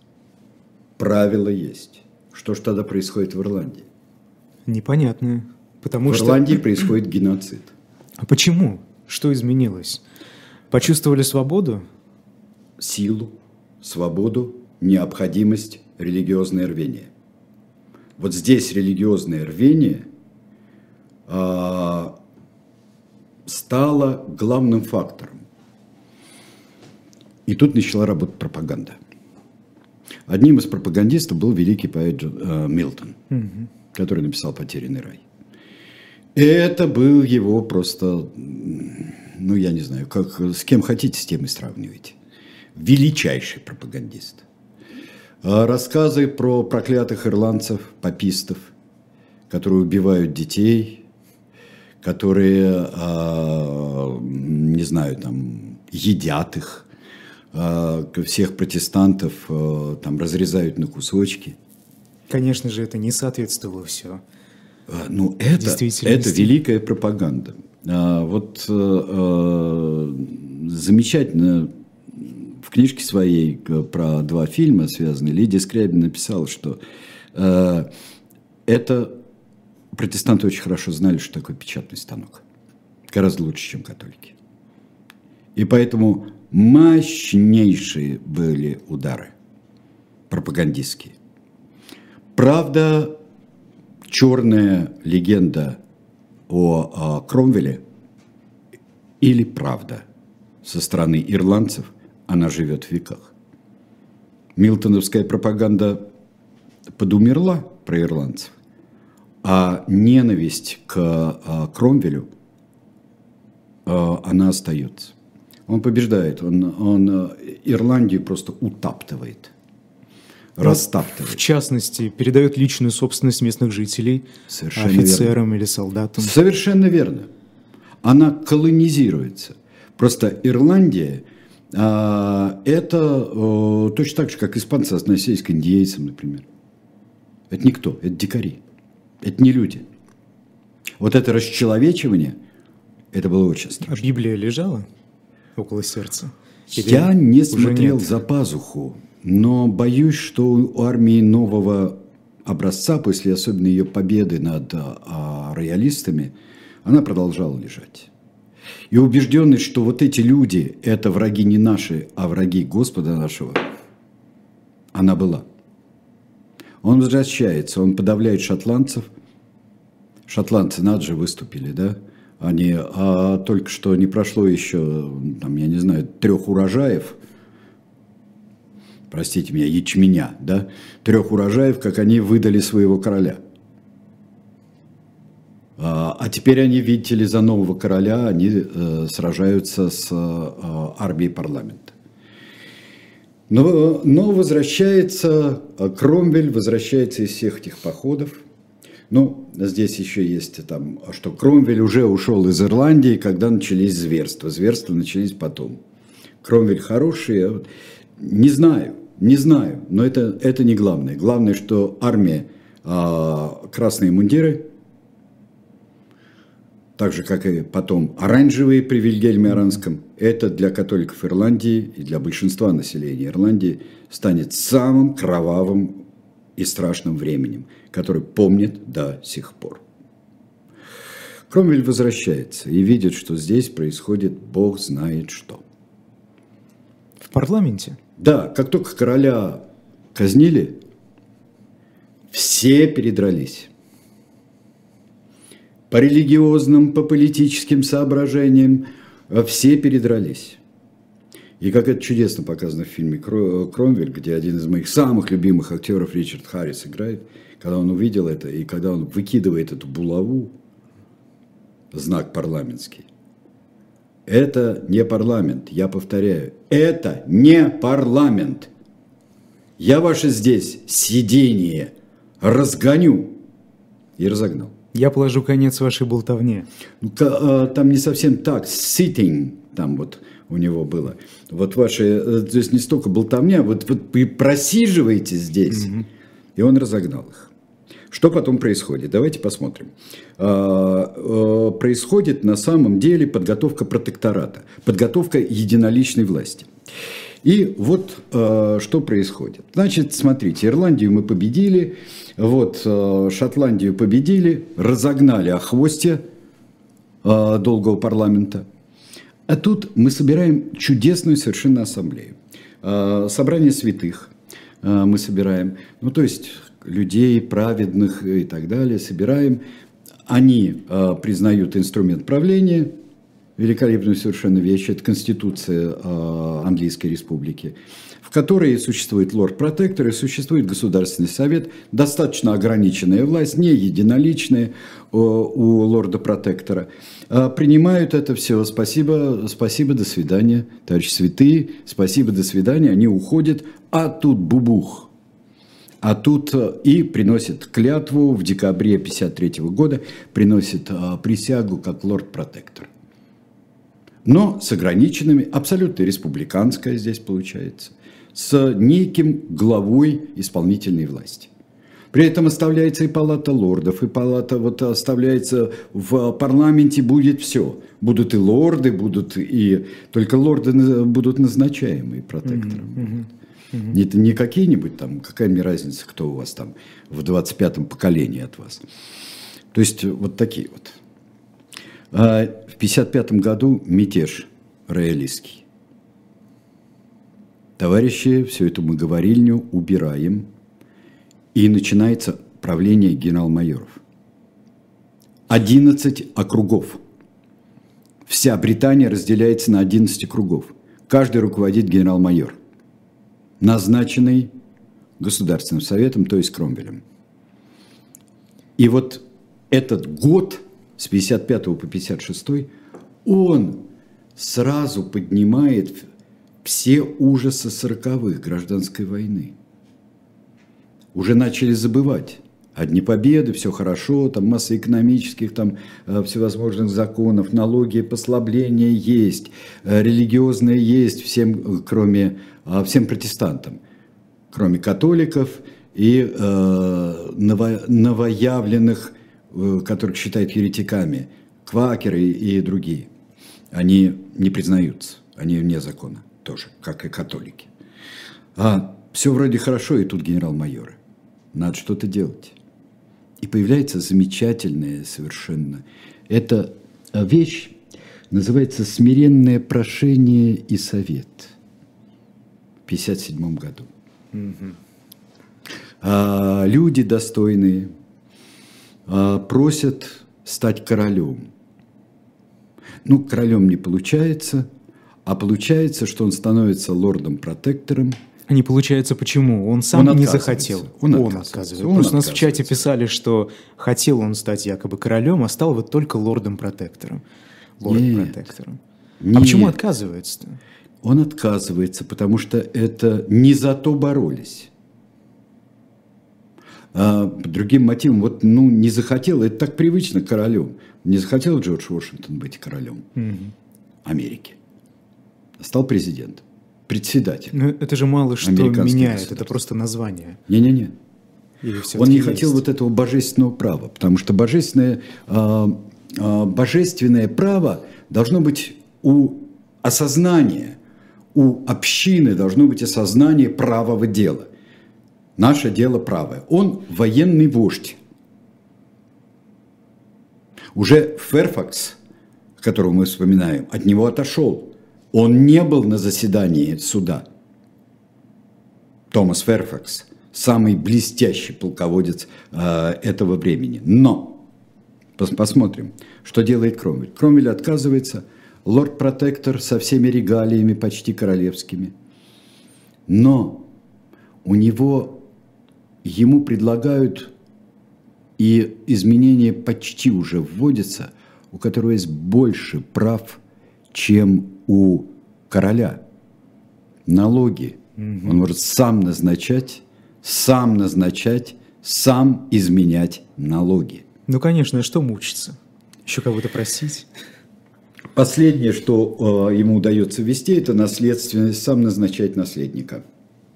Правила есть. Что же тогда происходит в Ирландии? Непонятно. Потому в что... Ирландии происходит геноцид. А почему? Что изменилось? Почувствовали свободу? Силу, свободу, необходимость, религиозное рвение. Вот здесь религиозное рвение а, стало главным фактором. И тут начала работать пропаганда. Одним из пропагандистов был великий поэт э, Милтон, угу. который написал «Потерянный рай». Это был его просто, ну я не знаю, как, с кем хотите, с тем и сравнивайте. Величайший пропагандист. А рассказы про проклятых ирландцев, попистов, которые убивают детей, которые, а, не знаю, там, едят их, а, всех протестантов там разрезают на кусочки. Конечно же, это не соответствовало все. Ну, это, это великая пропаганда. Вот э, э, замечательно в книжке своей э, про два фильма связанные Лидия Скрябин написала, что э, это протестанты очень хорошо знали, что такое печатный станок. Гораздо лучше, чем католики. И поэтому мощнейшие были удары пропагандистские. Правда, черная легенда о, о Кромвеле или правда со стороны ирландцев – она живет в веках. Милтоновская пропаганда подумерла про ирландцев, а ненависть к а, Кромвелю, а, она остается. Он побеждает, он, он а, Ирландию просто утаптывает, растаптывает. В частности, передает личную собственность местных жителей Совершенно офицерам верно. или солдатам. Совершенно верно. Она колонизируется. Просто Ирландия – а, это точно так же, как испанцы относились к индейцам, например. Это никто, это дикари, это не люди. Вот это расчеловечивание, это было очень страшно. А Библия лежала около сердца? Или Я не смотрел нет? за пазуху, но боюсь, что у армии нового образца, после особенно ее победы над а, роялистами, она продолжала лежать. И убежденность, что вот эти люди – это враги не наши, а враги Господа нашего, она была. Он возвращается, он подавляет шотландцев. Шотландцы, надо же, выступили, да? Они, а только что не прошло еще, там, я не знаю, трех урожаев, простите меня, ячменя, да, трех урожаев, как они выдали своего короля – а, а теперь они, видите ли, за нового короля, они э, сражаются с э, армией парламента. Но, но возвращается э, Кромвель, возвращается из всех этих походов. Ну, здесь еще есть там, что Кромвель уже ушел из Ирландии, когда начались зверства. Зверства начались потом. Кромвель хороший, не знаю, не знаю, но это, это не главное. Главное, что армия, а, красные мундиры – так же, как и потом оранжевые при Вильгельме Аранском, это для католиков Ирландии и для большинства населения Ирландии станет самым кровавым и страшным временем, который помнит до сих пор. Кромвель возвращается и видит, что здесь происходит бог знает что. В парламенте? Да, как только короля казнили, все передрались по религиозным, по политическим соображениям, э, все передрались. И как это чудесно показано в фильме «Кромвель», где один из моих самых любимых актеров Ричард Харрис играет, когда он увидел это, и когда он выкидывает эту булаву, знак парламентский. Это не парламент, я повторяю, это не парламент. Я ваше здесь сидение разгоню и разогнал. Я положу конец вашей болтовне. Ну, а, там не совсем так. Sitting там вот у него было. Вот ваши, э, то есть не столько болтовня, вот, вот вы просиживаете здесь. Угу. И он разогнал их. Что потом происходит? Давайте посмотрим. А, а, происходит на самом деле подготовка протектората, подготовка единоличной власти. И вот что происходит. Значит, смотрите, Ирландию мы победили, вот, э, Шотландию победили, разогнали охвостья, э, долгого парламента. А тут мы собираем чудесную совершенно ассамблею. Собрание святых мы собираем. Ну, то есть людей праведных и так далее собираем. Они признают инструмент правления, великолепную совершенно вещь, это Конституция Английской Республики в которой существует лорд-протектор и существует Государственный совет, достаточно ограниченная власть, не единоличная э, у лорда-протектора. А принимают это все. Спасибо, спасибо, до свидания, товарищи святые, спасибо, до свидания. Они уходят, а тут бубух. А тут э, и приносит клятву в декабре 1953 года, приносит э, присягу как лорд-протектор. Но с ограниченными, абсолютно республиканская здесь получается с неким главой исполнительной власти. При этом оставляется и палата лордов, и палата вот оставляется в парламенте будет все. Будут и лорды, будут и... Только лорды будут назначаемые протектором. Mm-hmm. Это не какие-нибудь там, какая мне разница, кто у вас там в 25-м поколении от вас. То есть вот такие вот. А в 55 году мятеж роялистский. Товарищи, всю эту мы говорильню убираем, и начинается правление генерал-майоров. 11 округов. Вся Британия разделяется на 11 кругов. Каждый руководит генерал-майор, назначенный Государственным советом, то есть Кромвелем. И вот этот год с 55 по 56 он сразу поднимает все ужасы сороковых гражданской войны. Уже начали забывать. Одни победы, все хорошо, там масса экономических, там э, всевозможных законов, налоги, послабления есть, э, религиозные есть всем, кроме, э, всем протестантам, кроме католиков и э, ново, новоявленных, э, которых считают еретиками, квакеры и другие. Они не признаются, они вне закона тоже, как и католики. А все вроде хорошо, и тут генерал-майоры. Надо что-то делать. И появляется замечательная совершенно. Это вещь называется «Смиренное прошение и совет» в 1957 году. Угу. А, люди достойные а, просят стать королем. Ну, королем не получается – а получается, что он становится лордом-протектором. А не получается почему? Он сам он не захотел. Он, он отказывается. Он Просто у нас в чате писали, что хотел он стать якобы королем, а стал вот только лордом-протектором. Лорд-протектором. А почему отказывается-то? Он отказывается, потому что это не за то боролись. А другим мотивам, вот, ну, не захотел, это так привычно королем. Не захотел Джордж Вашингтон быть королем угу. Америки стал президентом, председателем. Но это же мало что меняет, это просто название. Не-не-не. Он не хотел вот этого божественного права, потому что божественное, э, э, божественное право должно быть у осознания, у общины должно быть осознание правого дела. Наше дело правое. Он военный вождь. Уже Ферфакс, которого мы вспоминаем, от него отошел. Он не был на заседании суда. Томас Ферфакс, самый блестящий полководец э, этого времени. Но пос посмотрим, что делает Кромвель. Кромвель отказывается, лорд-протектор со всеми регалиями почти королевскими. Но у него, ему предлагают, и изменения почти уже вводятся, у которого есть больше прав, чем у короля. Налоги. Угу. Он может сам назначать, сам назначать, сам изменять налоги. Ну, конечно, что мучиться? Еще кого-то просить? Последнее, что э, ему удается ввести, это наследственность, сам назначать наследника.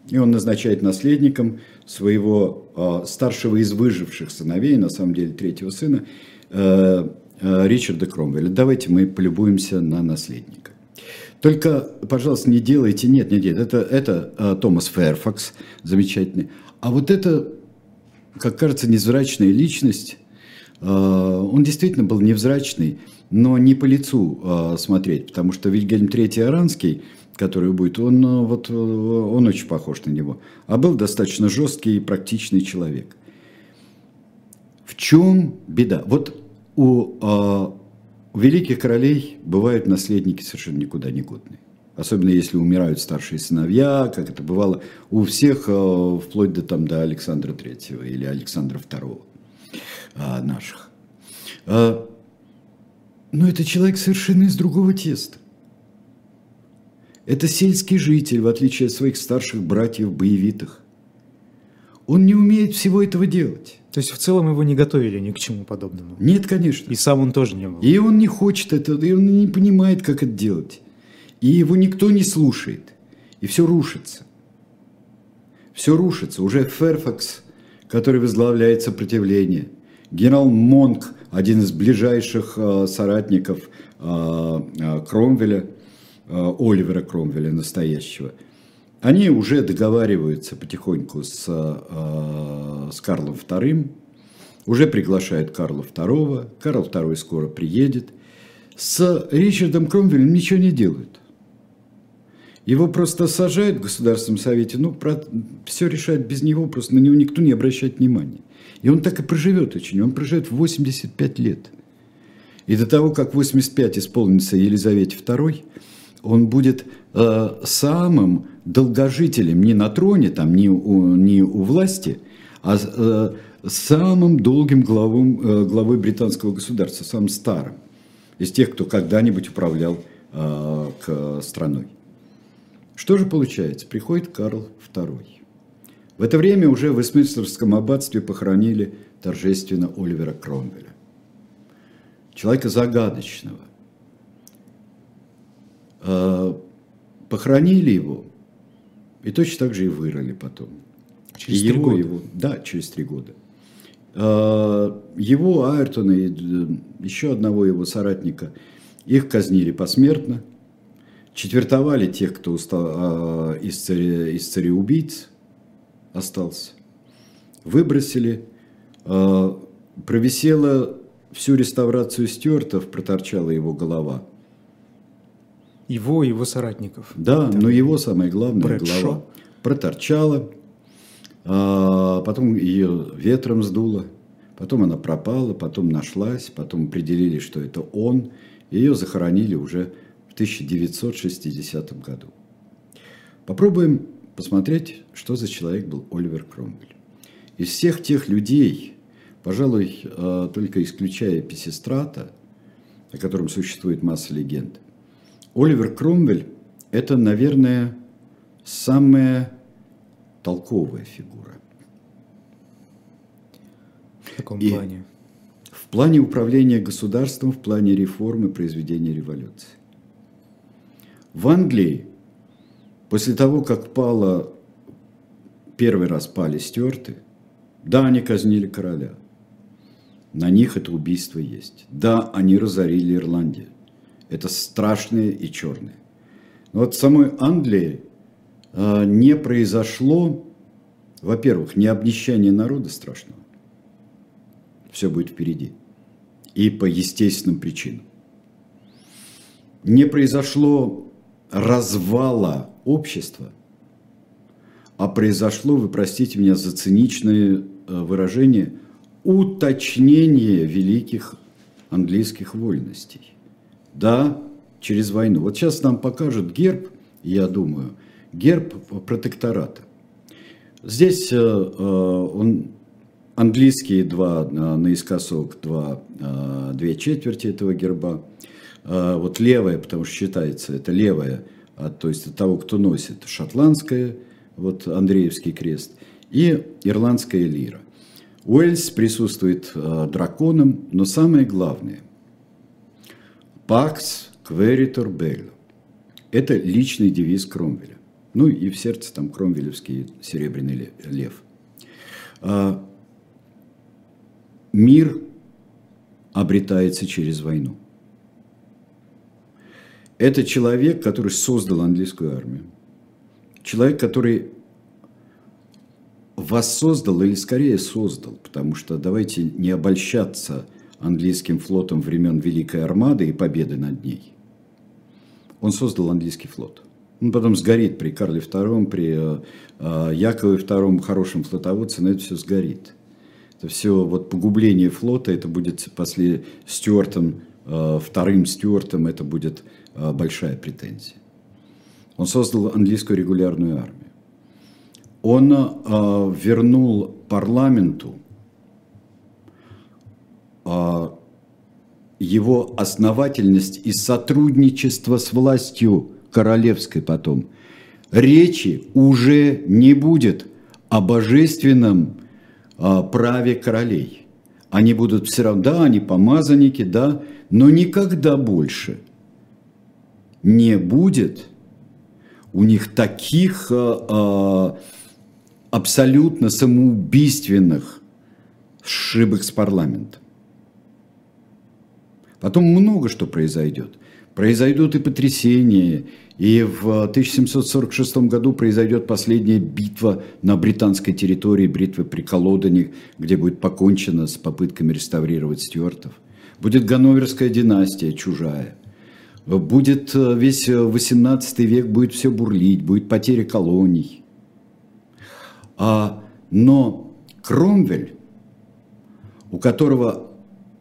И он назначает наследником своего э, старшего из выживших сыновей, на самом деле третьего сына, э, э, Ричарда Кромвеля. Давайте мы полюбуемся на наследника. Только, пожалуйста, не делайте, нет, нет, нет, это, это э, Томас Ферфакс, замечательный. А вот это, как кажется, невзрачная личность, он действительно был невзрачный, но не по лицу смотреть, потому что Вильгельм III Аранский, который будет, он, вот, он очень похож на него, а был достаточно жесткий и практичный человек. В чем беда? Вот у, у великих королей бывают наследники совершенно никуда не годные. Особенно если умирают старшие сыновья, как это бывало у всех, э, вплоть до, там, до Александра Третьего или Александра Второго э, наших. Э, но это человек совершенно из другого теста. Это сельский житель, в отличие от своих старших братьев боевитых. Он не умеет всего этого делать. То есть в целом его не готовили ни к чему подобному? Нет, конечно. И сам он тоже не был? И он не хочет этого, и он не понимает, как это делать. И его никто не слушает. И все рушится. Все рушится. Уже Ферфакс, который возглавляет сопротивление. Генерал Монк, один из ближайших э, соратников э, э, Кромвеля, Оливера Кромвеля настоящего, они уже договариваются потихоньку с, э, с Карлом II, уже приглашают Карла II, Карл II скоро приедет. С Ричардом Кромвелем ничего не делают. Его просто сажают в Государственном Совете, ну, про, все решает без него, просто на него никто не обращает внимания. И он так и проживет очень, он проживет 85 лет. И до того, как 85 исполнится Елизавете II, он будет э, самым долгожителем не на троне, там, не, у, не у власти, а э, самым долгим главом, э, главой британского государства, самым старым из тех, кто когда-нибудь управлял э, к страной. Что же получается? Приходит Карл II. В это время уже в Вестминстерском аббатстве похоронили торжественно Оливера Кромвеля. Человека загадочного. Похоронили его, и точно так же и вырыли потом. Через три года? Его, да, через три года. А, его, Айртона и э, еще одного его соратника, их казнили посмертно – четвертовали тех, кто устал, а, из, царя, из цареубийц остался. Выбросили, а, провисела всю реставрацию Стюартов, проторчала его голова. Его и его соратников. Да, Там но его самое главное Брэдшо. голова проторчала, а потом ее ветром сдуло, потом она пропала, потом нашлась, потом определили, что это он, ее захоронили уже в 1960 году. Попробуем посмотреть, что за человек был Оливер Кромвель. Из всех тех людей, пожалуй, э, только исключая Писистрата, о котором существует масса легенд, Оливер Кромвель – это, наверное, самая толковая фигура. В каком И плане? В плане управления государством, в плане реформы, произведения революции. В Англии, после того, как пало, первый раз пали стюарты, да, они казнили короля. На них это убийство есть. Да, они разорили Ирландию. Это страшное и черное. Но вот в самой Англии э, не произошло, во-первых, не обнищание народа страшного. Все будет впереди. И по естественным причинам. Не произошло развала общества, а произошло, вы простите меня за циничное э, выражение, уточнение великих английских вольностей. Да, через войну. Вот сейчас нам покажут герб, я думаю, герб протектората. Здесь э, э, он английские два наискосок, два, две четверти этого герба – вот левая, потому что считается, это левая, то есть от того, кто носит, шотландская, вот Андреевский крест, и ирландская лира. Уэльс присутствует э, драконом, но самое главное – «Pax queritor bello» – это личный девиз Кромвеля. Ну и в сердце там кромвелевский серебряный лев. А, мир обретается через войну. Это человек, который создал английскую армию. Человек, который воссоздал или скорее создал, потому что давайте не обольщаться английским флотом времен Великой Армады и победы над ней. Он создал английский флот. Он потом сгорит при Карле II, при э, э, Якове II, хорошем флотоводце, но это все сгорит. Это все вот погубление флота, это будет после Стюартом, э, вторым Стюартом, это будет большая претензия. Он создал английскую регулярную армию. Он вернул парламенту его основательность и сотрудничество с властью королевской потом, речи уже не будет о божественном а, праве королей. Они будут все равно, да, они помазанники, да, но никогда больше не будет у них таких а, а, абсолютно самоубийственных сшибок с парламентом. Потом много что произойдет. Произойдут и потрясения, и в 1746 году произойдет последняя битва на британской территории, битва при Колодане, где будет покончено с попытками реставрировать стюартов. Будет Ганноверская династия чужая. Будет э, весь 18 век, будет все бурлить, будет потеря колоний. А, но Кромвель, у которого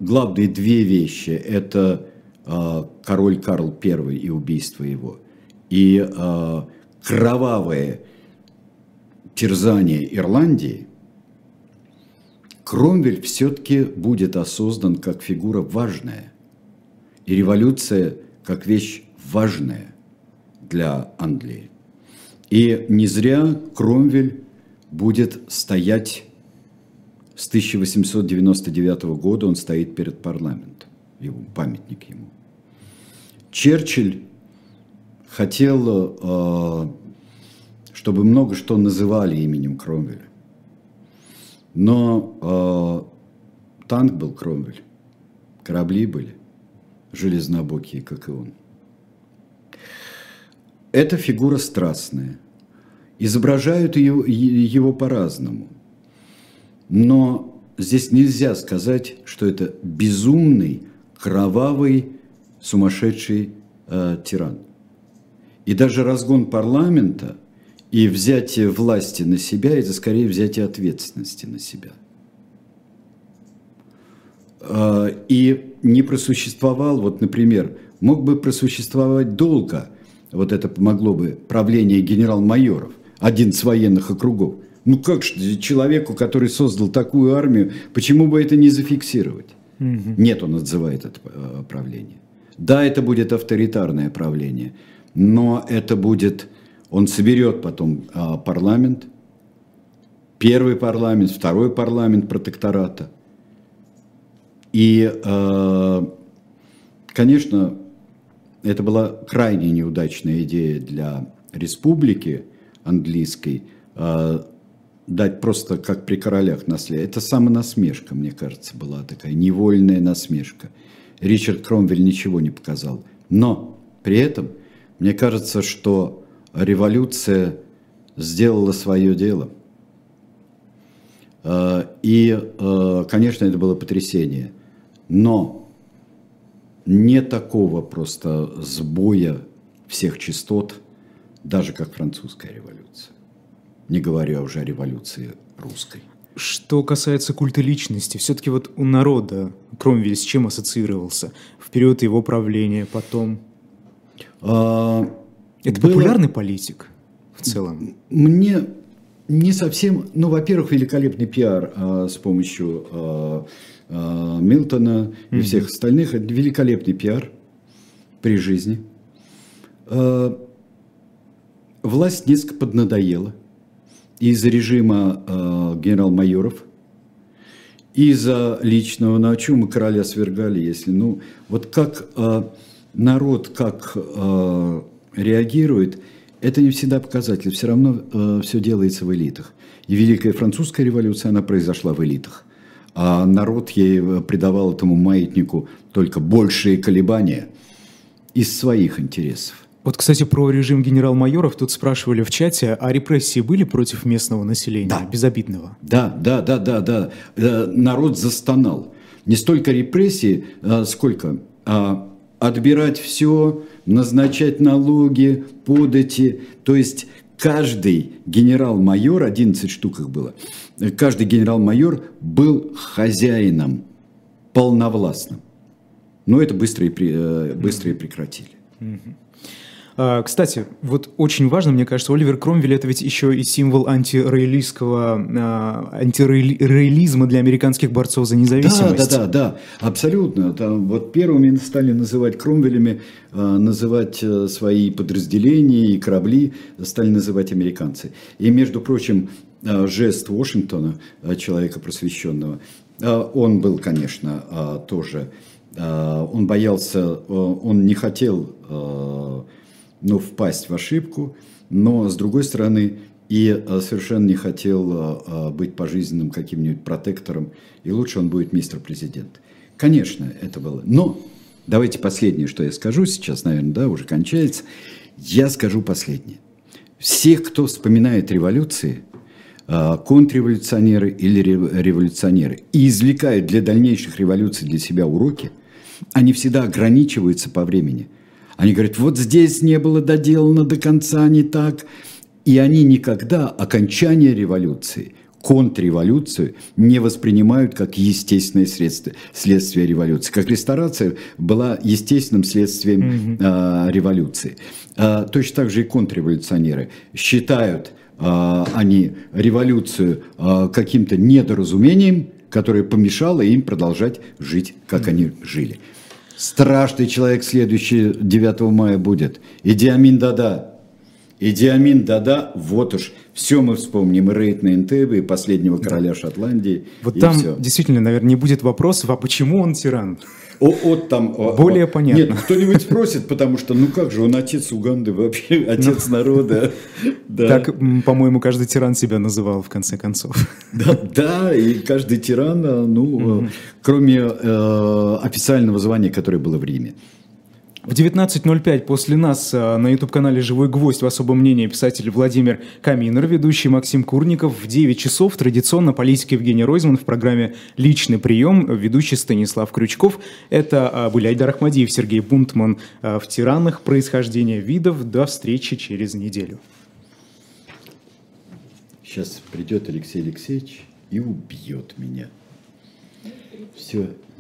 главные две вещи – это э, король Карл I и убийство его, и э, кровавое терзание Ирландии, Кромвель все-таки будет осоздан как фигура важная, и революция как вещь важная для Англии. И не зря Кромвель будет стоять с 1899 года он стоит перед парламентом, его памятник ему. Черчилль хотел, э, чтобы много что называли именем Кромвеля. Но э, танк был Кромвель, корабли были железнобокие, как и он. Эта фигура страстная. Изображают его, его по-разному – но здесь нельзя сказать, что это безумный, кровавый, сумасшедший э, тиран. И даже разгон парламента и взятие власти на себя – это скорее взятие ответственности на себя. Э, и не просуществовал, вот, например, мог бы просуществовать долго, вот это помогло бы правление генерал-майоров, один из военных округов – ну как же человеку, который создал такую армию, почему бы это не зафиксировать? Угу. Нет, он отзывает это э, правление. Да, это будет авторитарное правление, но это будет, он соберет потом а, парламент, первый парламент, второй парламент протектората. И, а, конечно, это была крайне неудачная идея для республики английской, а, дать просто как при королях наследие. Это самонасмешка, мне кажется, была такая невольная насмешка. Ричард Кромвель ничего не показал. Но при этом мне кажется, что революция сделала свое дело. А, и, а, конечно, это было потрясение. Но не такого просто сбоя всех частот, даже как французская революция не говоря уже о революции русской. Что касается культа личности, все-таки вот у народа Кромвель с чем ассоциировался в период его правления, потом? А, Это было... популярный политик в целом? Мне не совсем, ну, во-первых, великолепный пиар а, с помощью а, а, Милтона и mm-hmm. всех остальных, это великолепный пиар при жизни. А, власть несколько поднадоела из режима э, генерал-майоров, из-за личного, на чем мы короля свергали, если, ну, вот как э, народ, как э, реагирует, это не всегда показатель, все равно э, все делается в элитах. И Великая Французская революция, она произошла в элитах. А народ ей э, придавал этому маятнику только большие колебания из своих интересов. Вот, кстати, про режим генерал-майоров тут спрашивали в чате, а репрессии были против местного населения, да. безобидного? Да, да, да, да, да. Э, народ застонал. Не столько репрессии, а сколько а, отбирать все, назначать налоги, подати. То есть каждый генерал-майор, 11 штук их было, каждый генерал-майор был хозяином, полновластным. Но это быстро и, э, быстро и прекратили. А, кстати, вот очень важно, мне кажется, Оливер Кромвель это ведь еще и символ антироялистского, а, антироялизма для американских борцов за независимость. Да, да, да, да, абсолютно. Там, вот первыми стали называть Кромвелями, а, называть э, свои подразделения и корабли, стали называть американцы. И, между прочим, жест Вашингтона, человека просвещенного, он был, конечно, тоже, он боялся, он не хотел ну, впасть в ошибку, но с другой стороны и э, совершенно не хотел э, э, быть пожизненным каким-нибудь протектором, и лучше он будет мистер-президент. Конечно, это было. Но давайте последнее, что я скажу сейчас, наверное, да, уже кончается. Я скажу последнее. Всех, кто вспоминает революции, контрреволюционеры или революционеры, и извлекают для дальнейших революций для себя уроки, они всегда ограничиваются по времени – они говорят, вот здесь не было доделано до конца не так. И они никогда окончание революции, контрреволюцию не воспринимают как естественное средство, следствие революции. Как ресторация была естественным следствием mm-hmm. а, революции. А, точно так же и контрреволюционеры считают а, они революцию а, каким-то недоразумением, которое помешало им продолжать жить, как mm-hmm. они жили. Страшный человек следующий 9 мая будет. Идиамин Дада. Идиамин Дада, вот уж, все мы вспомним, и рейд на Энтебе, и последнего короля Шотландии. Вот там все. действительно, наверное, не будет вопросов, а почему он тиран? О, от там, Более о, понятно. Нет, кто-нибудь спросит, потому что, ну как же, он отец Уганды, вообще отец ну, народа. Да. Так, по-моему, каждый тиран себя называл, в конце концов. Да, да и каждый тиран, э, ну, угу. кроме э, официального звания, которое было в Риме. В 19.05 после нас э, на YouTube-канале «Живой гвоздь» в особом мнении писатель Владимир Каминер, ведущий Максим Курников. В 9 часов традиционно политик Евгений Ройзман в программе «Личный прием», ведущий Станислав Крючков. Это э, были Айдар Ахмадиев, Сергей Бунтман э, в «Тиранах. Происхождение видов». До встречи через неделю. Сейчас придет Алексей Алексеевич и убьет меня. Все.